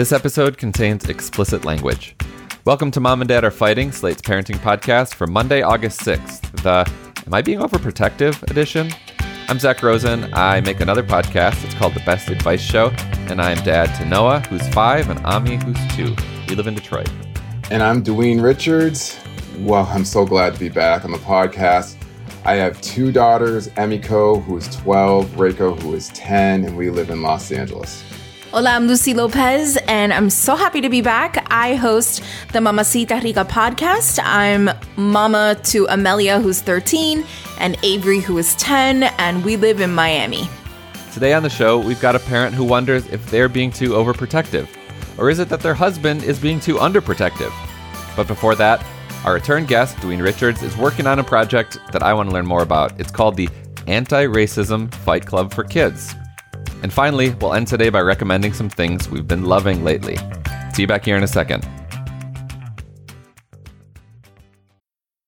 This episode contains explicit language. Welcome to Mom and Dad Are Fighting, Slate's parenting podcast for Monday, August 6th, the Am I Being Overprotective edition? I'm Zak Rosen. I make another podcast. It's called The Best Advice Show, and I am dad to Noah, who's five, and Ami, who's two. We live in Detroit. And I'm Doyin Richards. Well, I'm so glad to be back on the podcast. I have two daughters, Emiko, who is 12, Reiko, who is 10, and we live in Los Angeles. Hola, I'm Lucy Lopez, and I'm so happy to be back. I host the Mamacita Rica podcast. I'm mama to Amelia, who's 13, and Avery, who is 10, and we live in Miami. Today on the show, we've got a parent who wonders if they're being too overprotective, or is it that their husband is being too underprotective? But before that, our return guest, Doyin Richards, is working on a project that I want to learn more about. It's called the Anti Racism Fight Club for Kids. And finally, we'll end today by recommending some things we've been loving lately. See you back here in a second.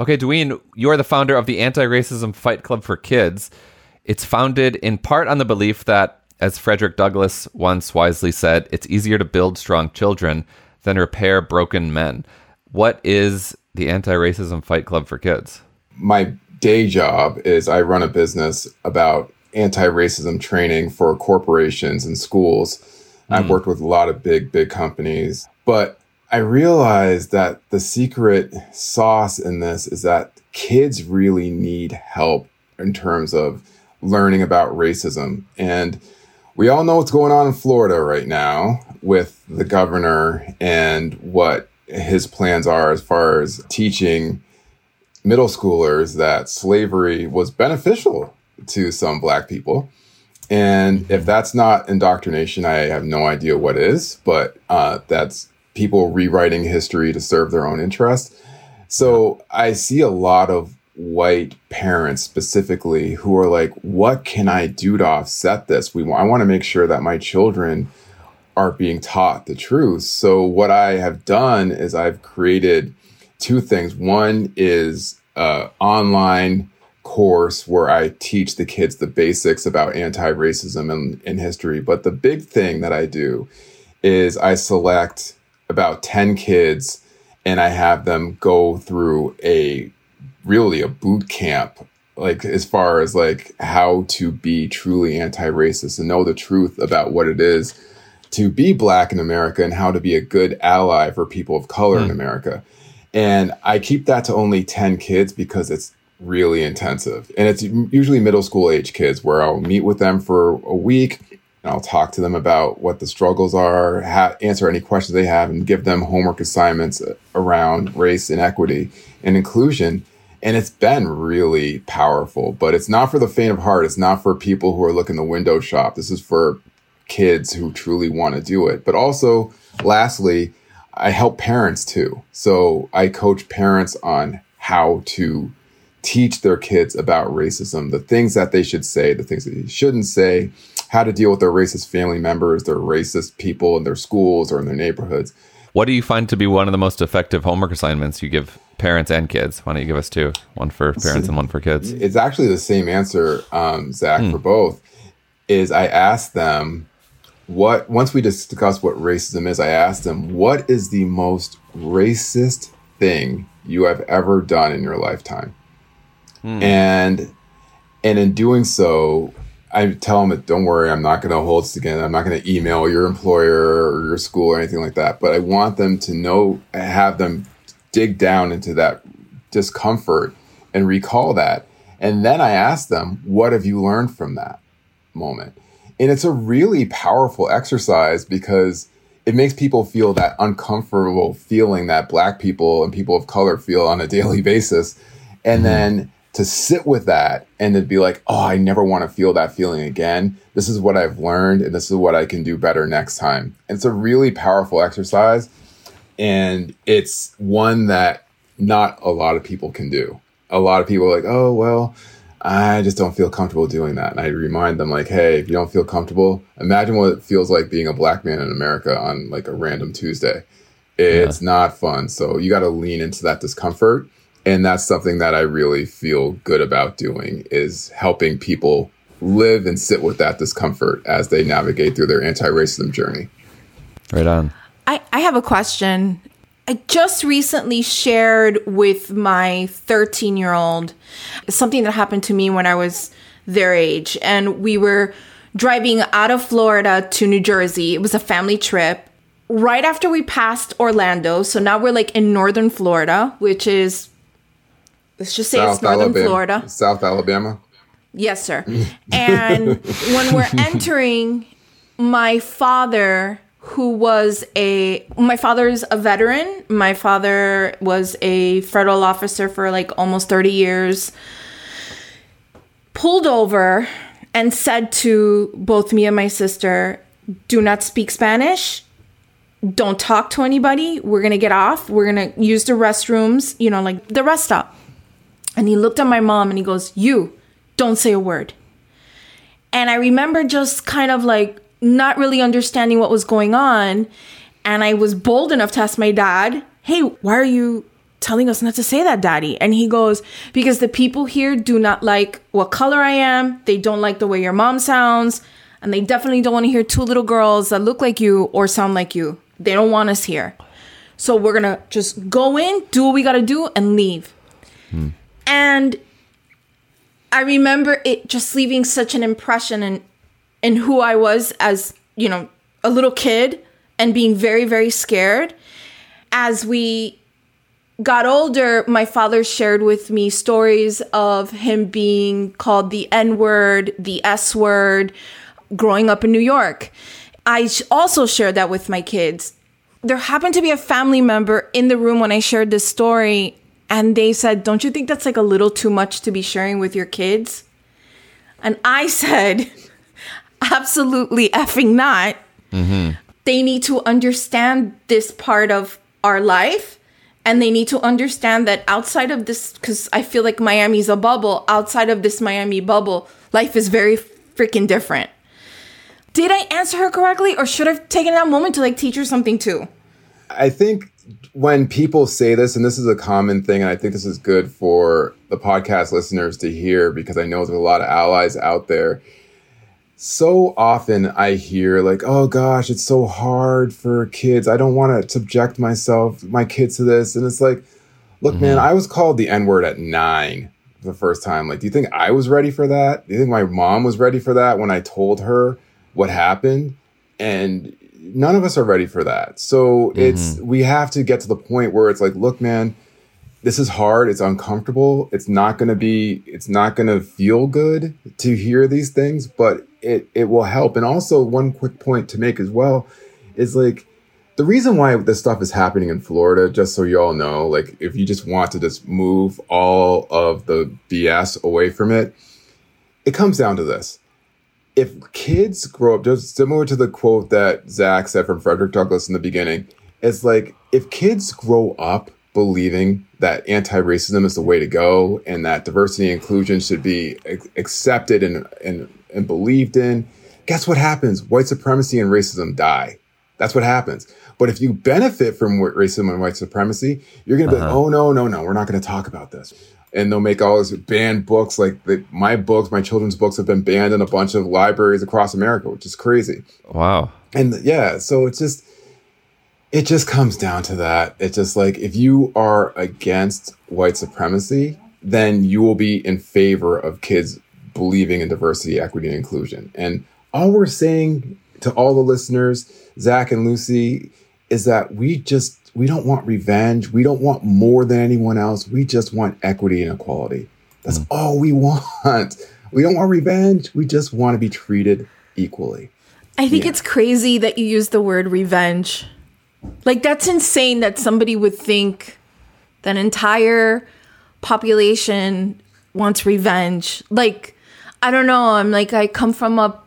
Okay, Doyin, you're the founder of the Anti Racism Fight Club for Kids. It's founded in part on the belief that, as Frederick Douglass once wisely said, it's easier to build strong children than repair broken men. What is the Anti Racism Fight Club for Kids? My day job is I run a business about anti racism training for corporations and schools. Mm. I've worked with a lot of big, big companies, but I realized that the secret sauce in this is that kids really need help in terms of learning about racism. And we all know what's going on in Florida right now with the governor and what his plans are as far as teaching middle schoolers that slavery was beneficial to some black people. And if that's not indoctrination, I have no idea what is, but uh, that's people rewriting history to serve their own interest. So I see a lot of white parents specifically who are like, what can I do to offset this? We I want to make sure that my children are being taught the truth. So what I have done is I've created two things. One is a online course where I teach the kids the basics about anti-racism and in history. But the big thing that I do is I select about 10 kids and I have them go through a really a boot camp like as far as like how to be truly anti-racist and know the truth about what it is to be black in America and how to be a good ally for people of color mm. in hmm. America. And I keep that to only 10 kids because it's really intensive. And it's usually middle school age kids where I'll meet with them for a week I'll talk to them about what the struggles are, ha- answer any questions they have, and give them homework assignments uh, around race and equity and inclusion. And it's been really powerful, but it's not for the faint of heart. It's not for people who are looking to window shop. This is for kids who truly want to do it. But also, lastly, I help parents too. So I coach parents on how to teach their kids about racism, the things that they should say, the things that they shouldn't say, how to deal with their racist family members, their racist people in their schools or in their neighborhoods. What do you find to be one of the most effective homework assignments you give parents and kids? Why don't you give us two? One for parents and one for kids. It's actually the same answer, um, Zak, mm. for both. Is I ask them what once we discuss what racism is, I ask them what is the most racist thing you have ever done in your lifetime, mm. and and in doing so, I tell them don't worry, I'm not going to hold this again. I'm not going to email your employer or your school or anything like that. But I want them to know, have them dig down into that discomfort and recall that. And then I ask them, what have you learned from that moment? And it's a really powerful exercise because it makes people feel that uncomfortable feeling that black people and people of color feel on a daily basis. And mm-hmm. then to sit with that and to be like, oh, I never want to feel that feeling again. This is what I've learned and this is what I can do better next time. It's a really powerful exercise. And it's one that not a lot of people can do. A lot of people are like, oh, well, I just don't feel comfortable doing that. And I remind them, like, hey, if you don't feel comfortable, imagine what it feels like being a black man in America on like a random Tuesday. It's yeah. not fun. So you got to lean into that discomfort and that's something that I really feel good about doing is helping people live and sit with that discomfort as they navigate through their anti-racism journey. Right on. I, I have a question. I just recently shared with my 13 year old something that happened to me when I was their age. And we were driving out of Florida to New Jersey. It was a family trip. Right after we passed Orlando, so now we're like in northern Florida, which is let's just say South it's northern Alabama. Florida. South Alabama. Yes, sir. and when we're entering, my father, who was a my father's a veteran. My father was a federal officer for like almost 30 years. Pulled over and said to both me and my sister, "Do not speak Spanish don't talk to anybody. We're going to get off. We're going to use the restrooms, you know, like the rest stop. And he looked at my mom and he goes, You, don't say a word. And I remember just kind of like not really understanding what was going on. And I was bold enough to ask my dad, Hey, why are you telling us not to say that, daddy? And he goes, Because the people here do not like what color I am. They don't like the way your mom sounds. And they definitely don't want to hear two little girls that look like you or sound like you. They don't want us here. So we're going to just go in, do what we got to do, and leave. Hmm. And I remember it just leaving such an impression in in who I was as, you know, a little kid and being very, very scared. As we got older, my father shared with me stories of him being called the N word, the S word, growing up in New York. I also shared that with my kids. There happened to be a family member in the room when I shared this story, and they said, Don't you think that's like a little too much to be sharing with your kids? And I said, Absolutely effing not. Mm-hmm. They need to understand this part of our life. And they need to understand that outside of this, because I feel like Miami's a bubble, outside of this Miami bubble, life is very freaking different. Did I answer her correctly, or should I have taken that moment to like teach her something too? I think when people say this, and this is a common thing, and I think this is good for the podcast listeners to hear because I know there's a lot of allies out there. So often I hear, like, oh gosh, it's so hard for kids. I don't want to subject myself, my kids to this. And it's like, look, mm-hmm. man, I was called the N word at nine the first time. Like, do you think I was ready for that? Do you think my mom was ready for that when I told her what happened? And none of us are ready for that. So mm-hmm. it's we have to get to the point where it's like, look, man, this is hard. It's uncomfortable. It's not going to be. It's not going to feel good to hear these things, but it it will help. And also, one quick point to make as well is like the reason why this stuff is happening in Florida. Just so you all know, like if you just want to just move all of the BS away from it, it comes down to this if kids grow up just similar to the quote that Zak said from Frederick Douglass in the beginning, it's like if kids grow up believing that anti-racism is the way to go and that diversity and inclusion should be accepted and, and, and believed in, guess what happens? White supremacy and racism die. That's what happens. But if you benefit from racism and white supremacy, you're going to be uh-huh. like, oh, no, no, no, we're not going to talk about this and they'll make all these banned books. Like the, my books, my children's books have been banned in a bunch of libraries across America, which is crazy. Wow. And yeah, so it's just, it just comes down to that. It's just like if you are against white supremacy, then you will be in favor of kids believing in diversity, equity, and inclusion. And all we're saying to all the listeners, Zak and Lucy, is that we just we don't want revenge. We don't want more than anyone else. We just want equity and equality. That's mm. all we want. We don't want revenge. We just want to be treated equally. I think yeah. it's crazy that you use the word revenge. Like that's insane that somebody would think that entire population wants revenge. Like I don't know, I'm like I come from a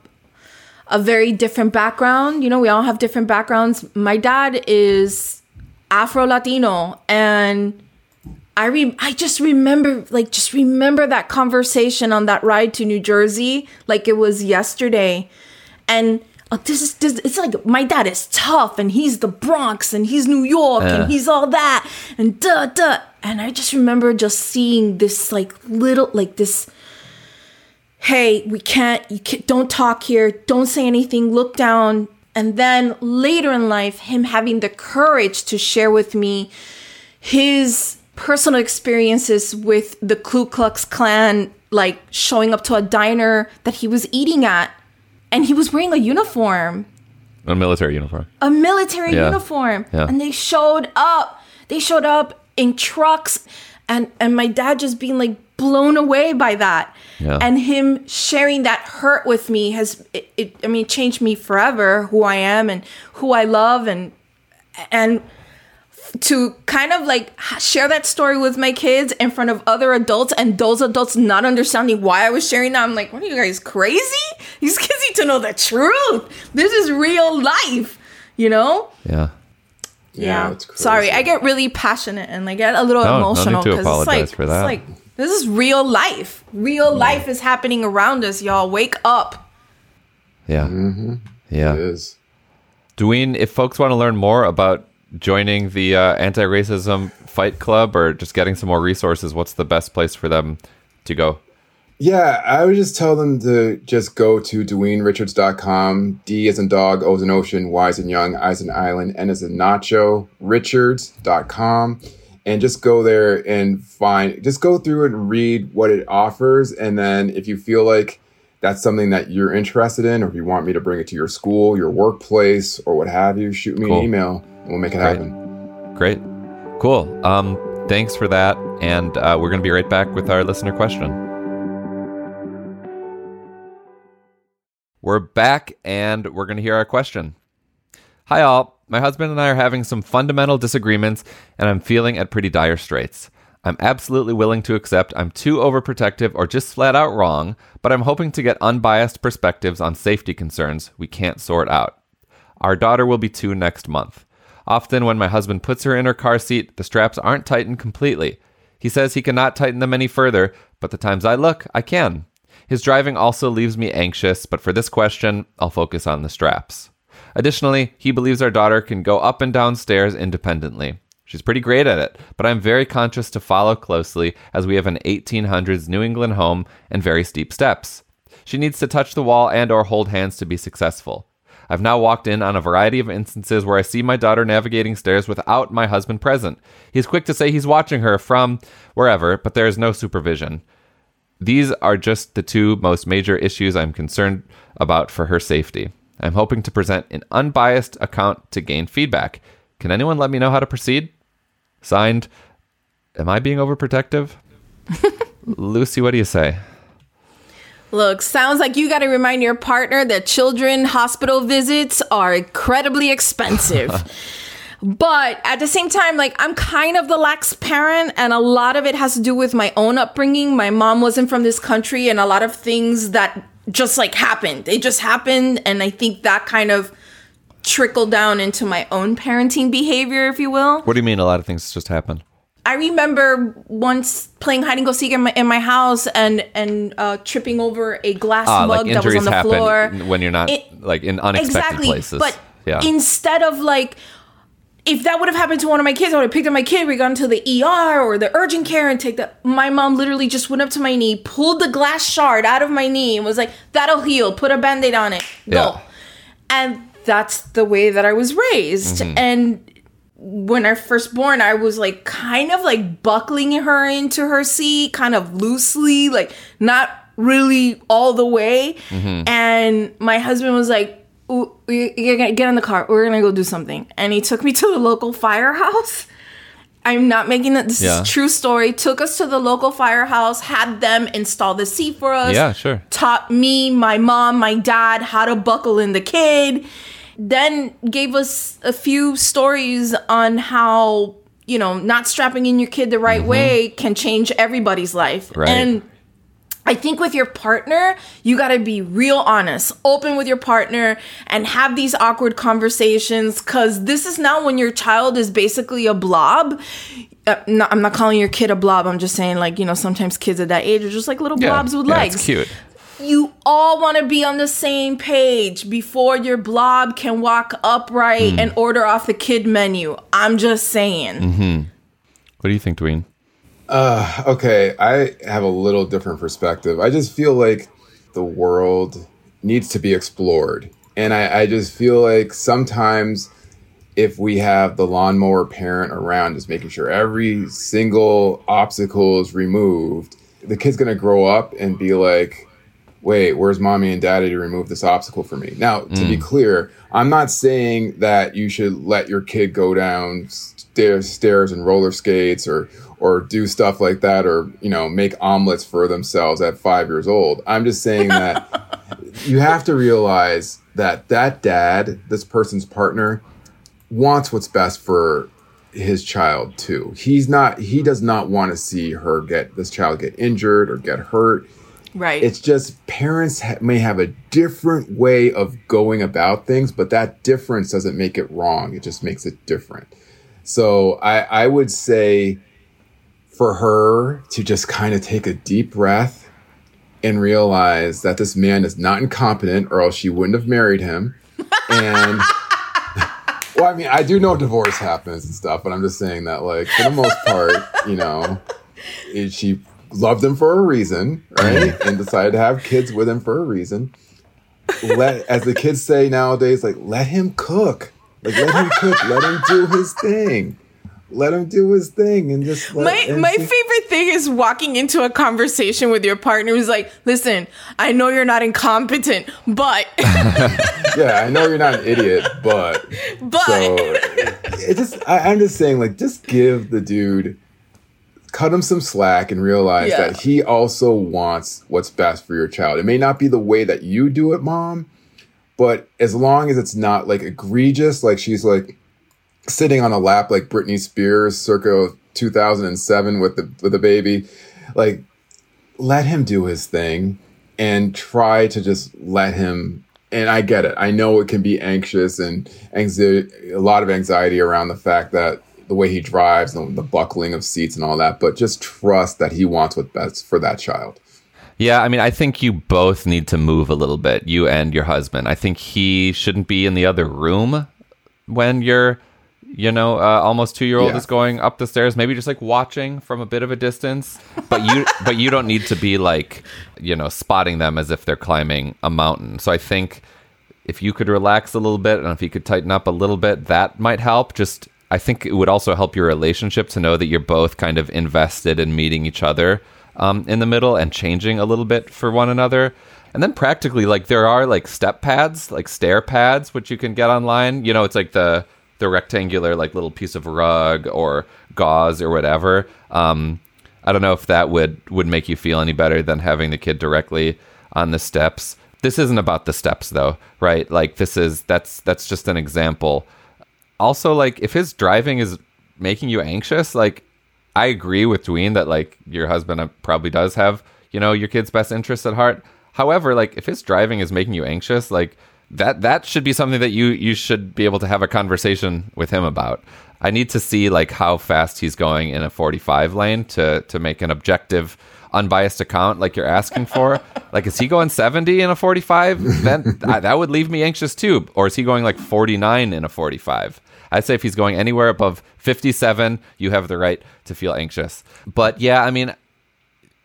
a very different background. You know, we all have different backgrounds. My dad is Afro Latino and I re- I just remember like just remember that conversation on that ride to New Jersey like it was yesterday. And uh, this is this, it's like my dad is tough and he's the Bronx and he's New York and he's all that and duh duh and I just remember just seeing this like little like this hey, we can't, you can't, don't talk here, don't say anything, look down. And then later in life, him having the courage to share with me his personal experiences with the Ku Klux Klan, like showing up to a diner that he was eating at, and he was wearing a uniform. A military uniform. A military yeah. uniform. Yeah. And they showed up. They showed up in trucks and and my dad just being like blown away by that. Yeah. and him sharing that hurt with me has it, it, i mean changed me forever who i am and who i love and and to kind of like share that story with my kids in front of other adults and those adults not understanding why i was sharing that i'm like what are you guys crazy? These kids need to know the truth. This is real life you know? Yeah yeah, yeah. sorry i get really passionate and like get a little no, emotional because no it's like for that. it's like this is real life. Real life is happening around us, y'all. Wake up. Yeah. Mm-hmm. Yeah. It is. Doyin, if folks want to learn more about joining the uh, anti racism fight club or just getting some more resources, what's the best place for them to go? Yeah, I would just tell them to just go to DoyinRichards.com. D as in dog, O as in ocean, Y as in young, I as in island, N as in nacho, Richards.com and just go there and find just go through and read what it offers and then if you feel like that's something that you're interested in or if you want me to bring it to your school your workplace or what have you shoot me cool. an email and we'll make it Great. happen Great. Cool. Um, thanks for that. And uh, we're going to be right back with our listener question. We're back and we're going to hear our question. Hi, all. My husband and I are having some fundamental disagreements, and I'm feeling at pretty dire straits. I'm absolutely willing to accept I'm too overprotective or just flat out wrong, but I'm hoping to get unbiased perspectives on safety concerns we can't sort out. Our daughter will be two next month. Often, when my husband puts her in her car seat, the straps aren't tightened completely. He says he cannot tighten them any further, but the times I look, I can. His driving also leaves me anxious, but for this question, I'll focus on the straps. Additionally, he believes our daughter can go up and down stairs independently. She's pretty great at it, but I'm very conscious to follow closely as we have an 1800s New England home and very steep steps. She needs to touch the wall and or hold hands to be successful. I've now walked in on a variety of instances where I see my daughter navigating stairs without my husband present. He's quick to say he's watching her from wherever, but there is no supervision. These are just the two most major issues I'm concerned about for her safety. I'm hoping to present an unbiased account to gain feedback. Can anyone let me know how to proceed? Signed, Am I being overprotective? Lucy, what do you say? Look, sounds like you got to remind your partner that children hospital visits are incredibly expensive. but at the same time, like I'm kind of the lax parent, and a lot of it has to do with my own upbringing. My mom wasn't from this country, and a lot of things that just like happened. It just happened. And I think that kind of trickled down into my own parenting behavior, if you will. What do you mean a lot of things just happened? I remember once playing hide and go seek in my, in my house and and uh, tripping over a glass uh, mug like that was on the floor when you're not it, like in unexpected exactly, places. But yeah. instead of like if that would have happened to one of my kids, I would have picked up my kid, we got into the ER or the urgent care and take the. My mom literally just went up to my knee, pulled the glass shard out of my knee, and was like, "That'll heal. Put a band-aid on it. Go." Yeah. And that's the way that I was raised. Mm-hmm. And when I first born, I was like kind of like buckling her into her seat, kind of loosely, like not really all the way. And my husband was like, "Ooh, you- you're gonna get in the car. We're gonna go do something. And he took me to the local firehouse. I'm not making that. This Yeah. is true story. Took us to the local firehouse, had them install the seat for us. Yeah, sure. Taught me, my mom, my dad how to buckle in the kid. Then gave us a few stories on how you know not strapping in your kid the right way can change everybody's life. Mm-hmm. Right. And I think with your partner, you got to be real honest, open with your partner, and have these awkward conversations because this is now when your child is basically a blob. Uh, no, I'm not calling your kid a blob. I'm just saying, like, you know, sometimes kids at that age are just like little blobs with yeah, legs. It's cute. You all want to be on the same page before your blob can walk upright and order off the kid menu. I'm just saying. What do you think, Doyin? Uh, okay, I have a little different perspective. I just feel like the world needs to be explored. And I, I just feel like sometimes if we have the lawnmower parent around, just making sure every single obstacle is removed, the kid's gonna grow up and be like, wait, where's mommy and daddy to remove this obstacle for me? Now, to be mm. clear, I'm not saying that you should let your kid go down stairs, stairs and roller skates or or do stuff like that or you know make omelets for themselves at five years old. I'm just saying that you have to realize that that dad, this person's partner, wants what's best for his child too. He's not he does not want to see her get this child get injured or get hurt. Right. It's just parents ha- may have a different way of going about things, but that difference doesn't make it wrong. It just makes it different. So I, I would say for her to just kind of take a deep breath and realize that this man is not incompetent or else she wouldn't have married him. And well, I mean, I do know divorce happens and stuff, but I'm just saying that, like, for the most part, you know, she loved him for a reason, right? Mm-hmm. and decided to have kids with him for a reason. Let, as the kids say nowadays, like, let him cook. Like, let him cook. let him do his thing. Let him do his thing and just let, My and my see- favorite thing is walking into a conversation with your partner who's like, "Listen, I know you're not incompetent, but yeah, I know you're not an idiot, but but so it just I, I'm just saying, like, just give the dude cut him some slack and realize Yeah. that he also wants what's best for your child. It may not be the way that you do it, mom, but as long as it's not like egregious, like she's like sitting on a lap like Britney Spears circa 2007 with the with the baby, like let him do his thing and try to just let him and I get it. I know it can be anxious and anxiety, a lot of anxiety around the fact that the way he drives, and the buckling of seats and all that, but just trust that he wants what's best for that child. Yeah, I mean, I think you both need to move a little bit, you and your husband. I think he shouldn't be in the other room when your, you know, uh, almost two year old Yeah. is going up the stairs. Maybe just like watching from a bit of a distance. But you, but you don't need to be like, you know, spotting them as if they're climbing a mountain. So I think if you could relax a little bit and if you could tighten up a little bit, that might help. Just, I think it would also help your relationship to know that you're both kind of invested in meeting each other um, in the middle and changing a little bit for one another. And then practically, like there are like step pads, like stair pads, which you can get online. You know, it's like the the rectangular like little piece of rug or gauze or whatever. Um, I don't know if that would would make you feel any better than having the kid directly on the steps. This isn't about the steps though, right? Like this is that's that's just an example. Also, like if his driving is making you anxious, like I agree with Doyin that like your husband uh, probably does have, you know, your kid's best interests at heart. However, like if his driving is making you anxious, like that that should be something that you you should be able to have a conversation with him about. I need to see like how fast he's going in a 45 lane to to make an objective unbiased account like you're asking for. like is he going 70 in a 45? Then that would leave me anxious too. Or is he going like 49 in a 45? I'd say if he's going anywhere above 57, you have the right to feel anxious. But yeah, I mean,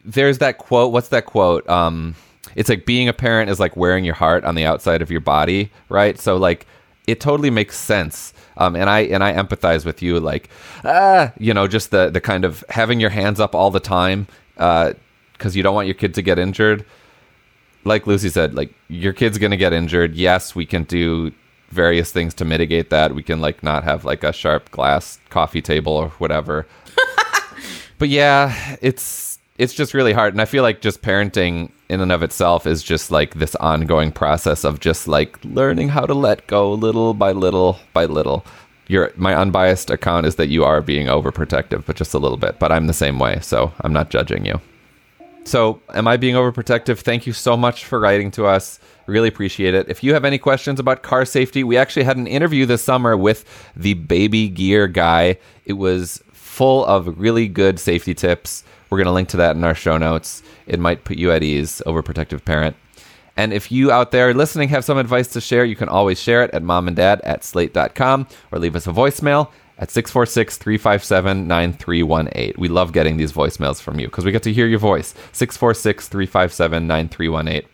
there's that quote. What's that quote? Um, it's like being a parent is like wearing your heart on the outside of your body, right? So like, it totally makes sense. Um, and I and I empathize with you, like, ah, you know, just the the kind of having your hands up all the time, because you don't want your kid to get injured. like Lucy said, like your kid's gonna get injured. Yes, we can do various things to mitigate that. We can like not have like a sharp glass coffee table or whatever. but yeah, it's it's just really hard, and I feel like just parenting in and of itself is just like this ongoing process of just like learning how to let go little by little by little. Your my unbiased account is that you are being overprotective, but just a little bit. But I'm the same way, so I'm not judging you. So, am I being overprotective? Thank you so much for writing to us. Really appreciate it. If you have any questions about car safety, we actually had an interview this summer with the baby gear guy. It was full of really good safety tips. We're going to link to that in our show notes. It might put you at ease, overprotective parent. And if you out there listening have some advice to share, you can always share it at momanddad at slate.com or leave us a voicemail at 646 357 9318. We love getting these voicemails from you because we get to hear your voice. 646 357 9318.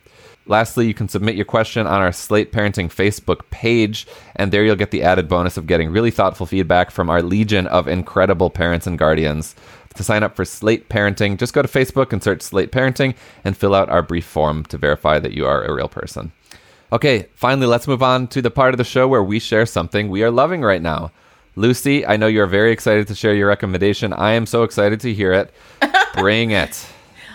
Lastly, you can submit your question on our Slate Parenting Facebook page, and there you'll get the added bonus of getting really thoughtful feedback from our legion of incredible parents and guardians. To sign up for Slate Parenting, just go to Facebook and search Slate Parenting and fill out our brief form to verify that you are a real person. Okay, finally, let's move on to the part of the show where we share something we are loving right now. Lucy, I know you're very excited to share your recommendation. I am so excited to hear it. Bring it.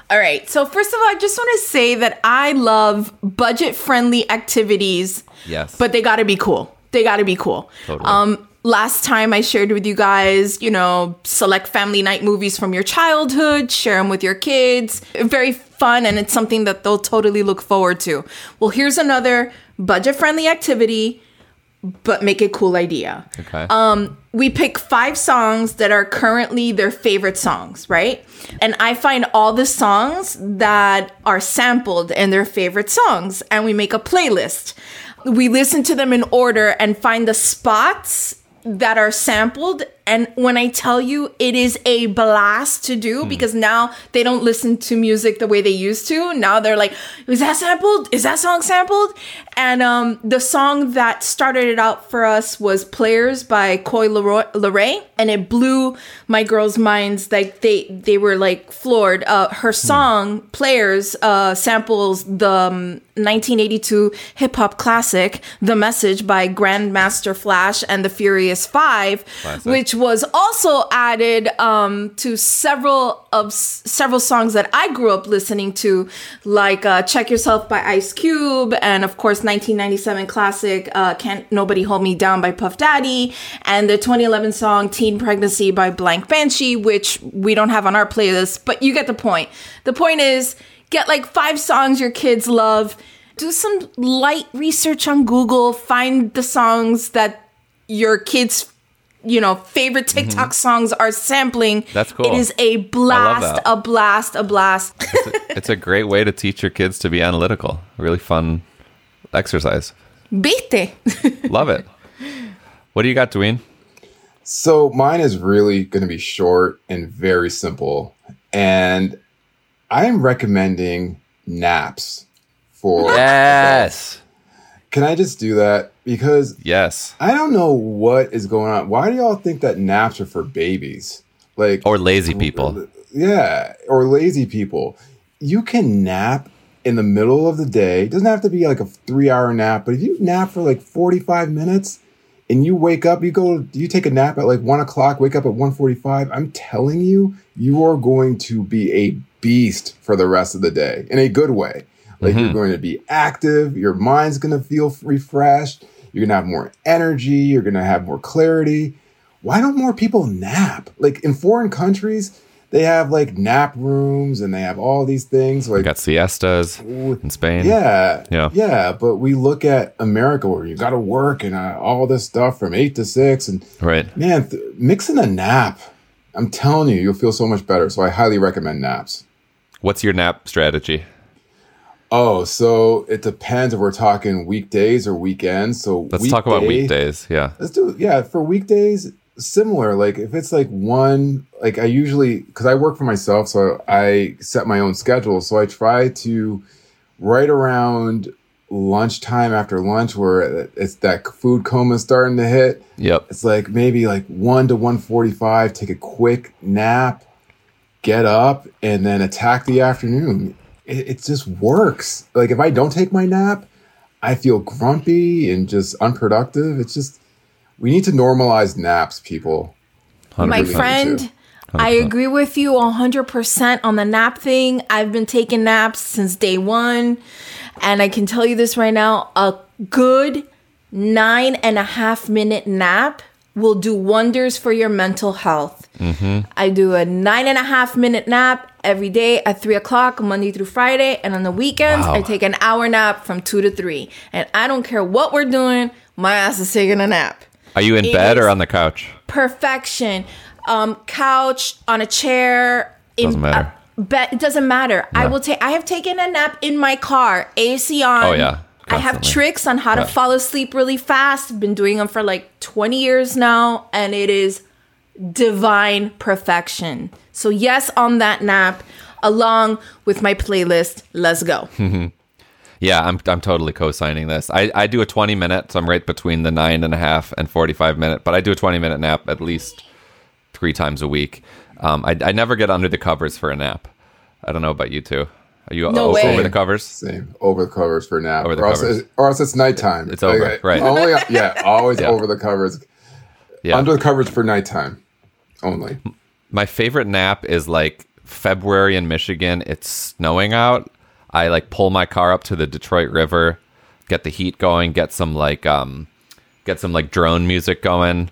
All right. So first of all, I just want to say that I love budget-friendly activities. Yes. But they got to be cool. They got to be cool. Totally. Um last time I shared with you guys, you know, select family night movies from your childhood, share them with your kids. Very fun and it's something that they'll totally look forward to. Well, here's another budget-friendly activity but make a cool idea. Okay. Um, we pick five songs that are currently their favorite songs, right? And I find all the songs that are sampled in their favorite songs, and we make a playlist. We listen to them in order and find the spots that are sampled. And when I tell you it is a blast to do because now they don't listen to music the way they used to. Now they're like, is that sampled? Is that song sampled? And um, the song that started it out for us was Players by Coi Leray. And it blew my girls' minds. Like they, they were like floored. Uh, her song, Players, uh, samples the um, 1982 hip hop classic, The Message by Grandmaster Flash and the Furious Five, Classic. which was also added um, to several of s- several songs that I grew up listening to, like uh, "Check Yourself" by Ice Cube, and of course 1997 classic uh, "Can't Nobody Hold Me Down" by Puff Daddy, and the 2011 song "Teen Pregnancy" by Blank Banshee, which we don't have on our playlist, but you get the point. The point is get like five songs your kids love. Do some light research on Google. Find the songs that your kids you know favorite mm-hmm. tiktok songs are sampling That's cool. it is a blast a blast a blast it's a great way to teach your kids to be analytical. Really fun exercise. viste Love it. What do you got, Doyin? So mine is really going to be short and very simple. And I am recommending naps for. Yes. Can I just do that? Because Yes. I don't know what is going on. Why do y'all think that naps are for babies? Like Or lazy people. Yeah, or lazy people. You can nap in the middle of the day. It doesn't have to be like a three hour nap, but if you nap for like 45 minutes and you wake up, you go, you take a nap at like one o'clock, wake up at 145, I'm telling you, you are going to be a beast for the rest of the day in a good way. Like you're going to be active, your mind's going to feel refreshed, you're going to have more energy, you're going to have more clarity why don't more people nap? Like in foreign countries, they have like nap rooms and they have all these things. Like, Got siestas in Spain. yeah, Yeah. yeah. But we look at America where you got to work and uh, all this stuff from eight to six, and Right. man, th- mixing a nap. I'm telling you, you'll feel so much better. So I highly recommend naps. What's your nap strategy? Oh, so it depends if we're talking weekdays or weekends. So Let's talk about weekdays. Yeah. Let's do yeah for weekdays. Similar, like if it's like one, like I usually because I work for myself, so I set my own schedule. So I try to right around lunchtime after lunch, where it's that food coma starting to hit. Yep. It's like maybe like one to one forty five. Take a quick nap, get up, and then attack the afternoon. It, it just works. Like if I don't take my nap, I feel grumpy and just unproductive. It's just we need to normalize naps, people. My 100%. friend, I agree with you 100% on the nap thing. I've been taking naps since day one. And I can tell you this right now a good nine and a half minute nap will do wonders for your mental health. I do a nine and a half minute nap every day at three o'clock, Monday through Friday. And on the weekends, Wow. I take an hour nap from two to three. And I don't care what we're doing, my ass is taking a nap Are you in It bed or on the couch? perfection. Um, couch on a chair. In, Doesn't matter. uh, be- it doesn't matter. I will take. I have taken a nap in my car, AC on. Oh, yeah. I have tricks on how to Yeah. fall asleep really fast. I've Been doing them for like 20 years now, and it is divine perfection. So yes, on that nap, along with my playlist. Let's go. Yeah, I'm I'm totally co-signing this. I, I do a 20 minute, so I'm right between the nine and a half and 45 minute, but I do a 20 minute nap at least three times a week. Um, I, I never get under the covers for a nap. I don't know about you two. Are you uh, No o- way. over the covers? Same over the covers for now. Over the or, else covers. it's, or else it's nighttime. It's over, right. Only, yeah, always Yeah. over the covers. Yeah. Under the covers for nighttime only. My favorite nap is like February in Michigan. It's snowing out. I like pull my car up to the Detroit River, get the heat going, get some like um get some like drone music going.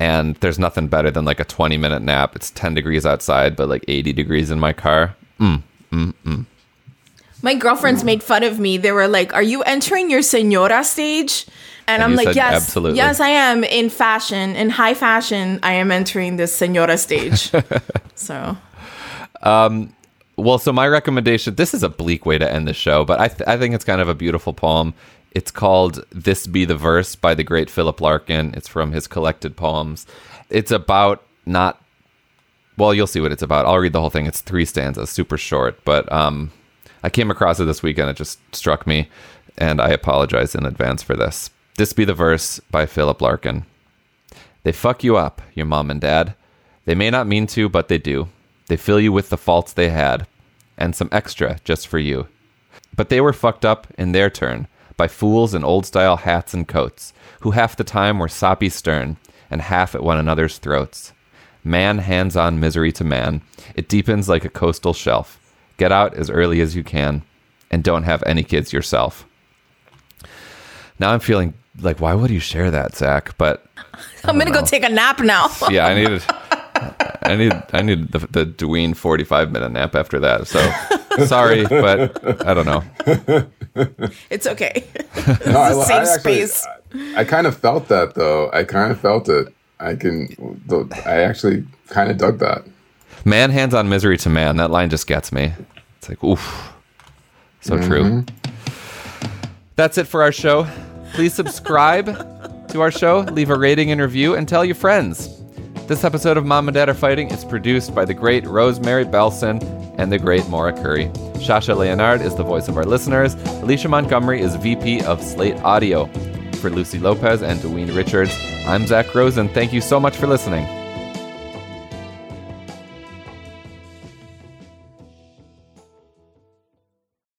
And there's nothing better than like a 20 minute nap. It's 10 degrees outside, but like 80 degrees in my car. Mm, mm, mm. My girlfriends made fun of me. They were like, "Are you entering your senora stage?" And, And I'm like, said, "Yes, "Absolutely." yes, I am in fashion, in high fashion. I am entering this senora stage." so Well, so my recommendation this is a bleak way to end the show, but I, th- I think it's kind of a beautiful poem. It's called This Be the Verse by the great Philip Larkin. It's from his collected poems. It's about not, well, you'll see what it's about. I'll read the whole thing. It's three stanzas, super short, but um, I came across it this weekend. It just struck me, and I apologize in advance for this. This Be the Verse by Philip Larkin. They fuck you up, your mom and dad. They may not mean to, but they do. They fill you with the faults they had, and some extra just for you. But they were fucked up in their turn by fools in old style hats and coats, who half the time were soppy stern, and half at one another's throats. Man hands on misery to man. It deepens like a coastal shelf. Get out as early as you can, and don't have any kids yourself. Now I'm feeling like, why would you share that, Zak? But I'm gonna go take a nap now. yeah, I needed, I need, I need the, the Doyin 45 minute nap after that. So sorry, but I don't know. it's okay. No, I, a safe space. I, I kind of felt that though. I kind of felt it. I can. I actually kind of dug that. Man hands on misery to man. That line just gets me. It's like, oof. So mm-hmm. true. That's it for our show. Please subscribe to our show, leave a rating and review, and tell your friends. This episode of Mom and Dad Are Fighting is produced by the great Rosemary Belson and the great Maura Currie. Sasha Leonard is the voice of our listeners. Alicia Montgomery is VP of Slate Audio. For Lucy Lopez and Doyin Richards, I'm Zak Rosen. Thank you so much for listening.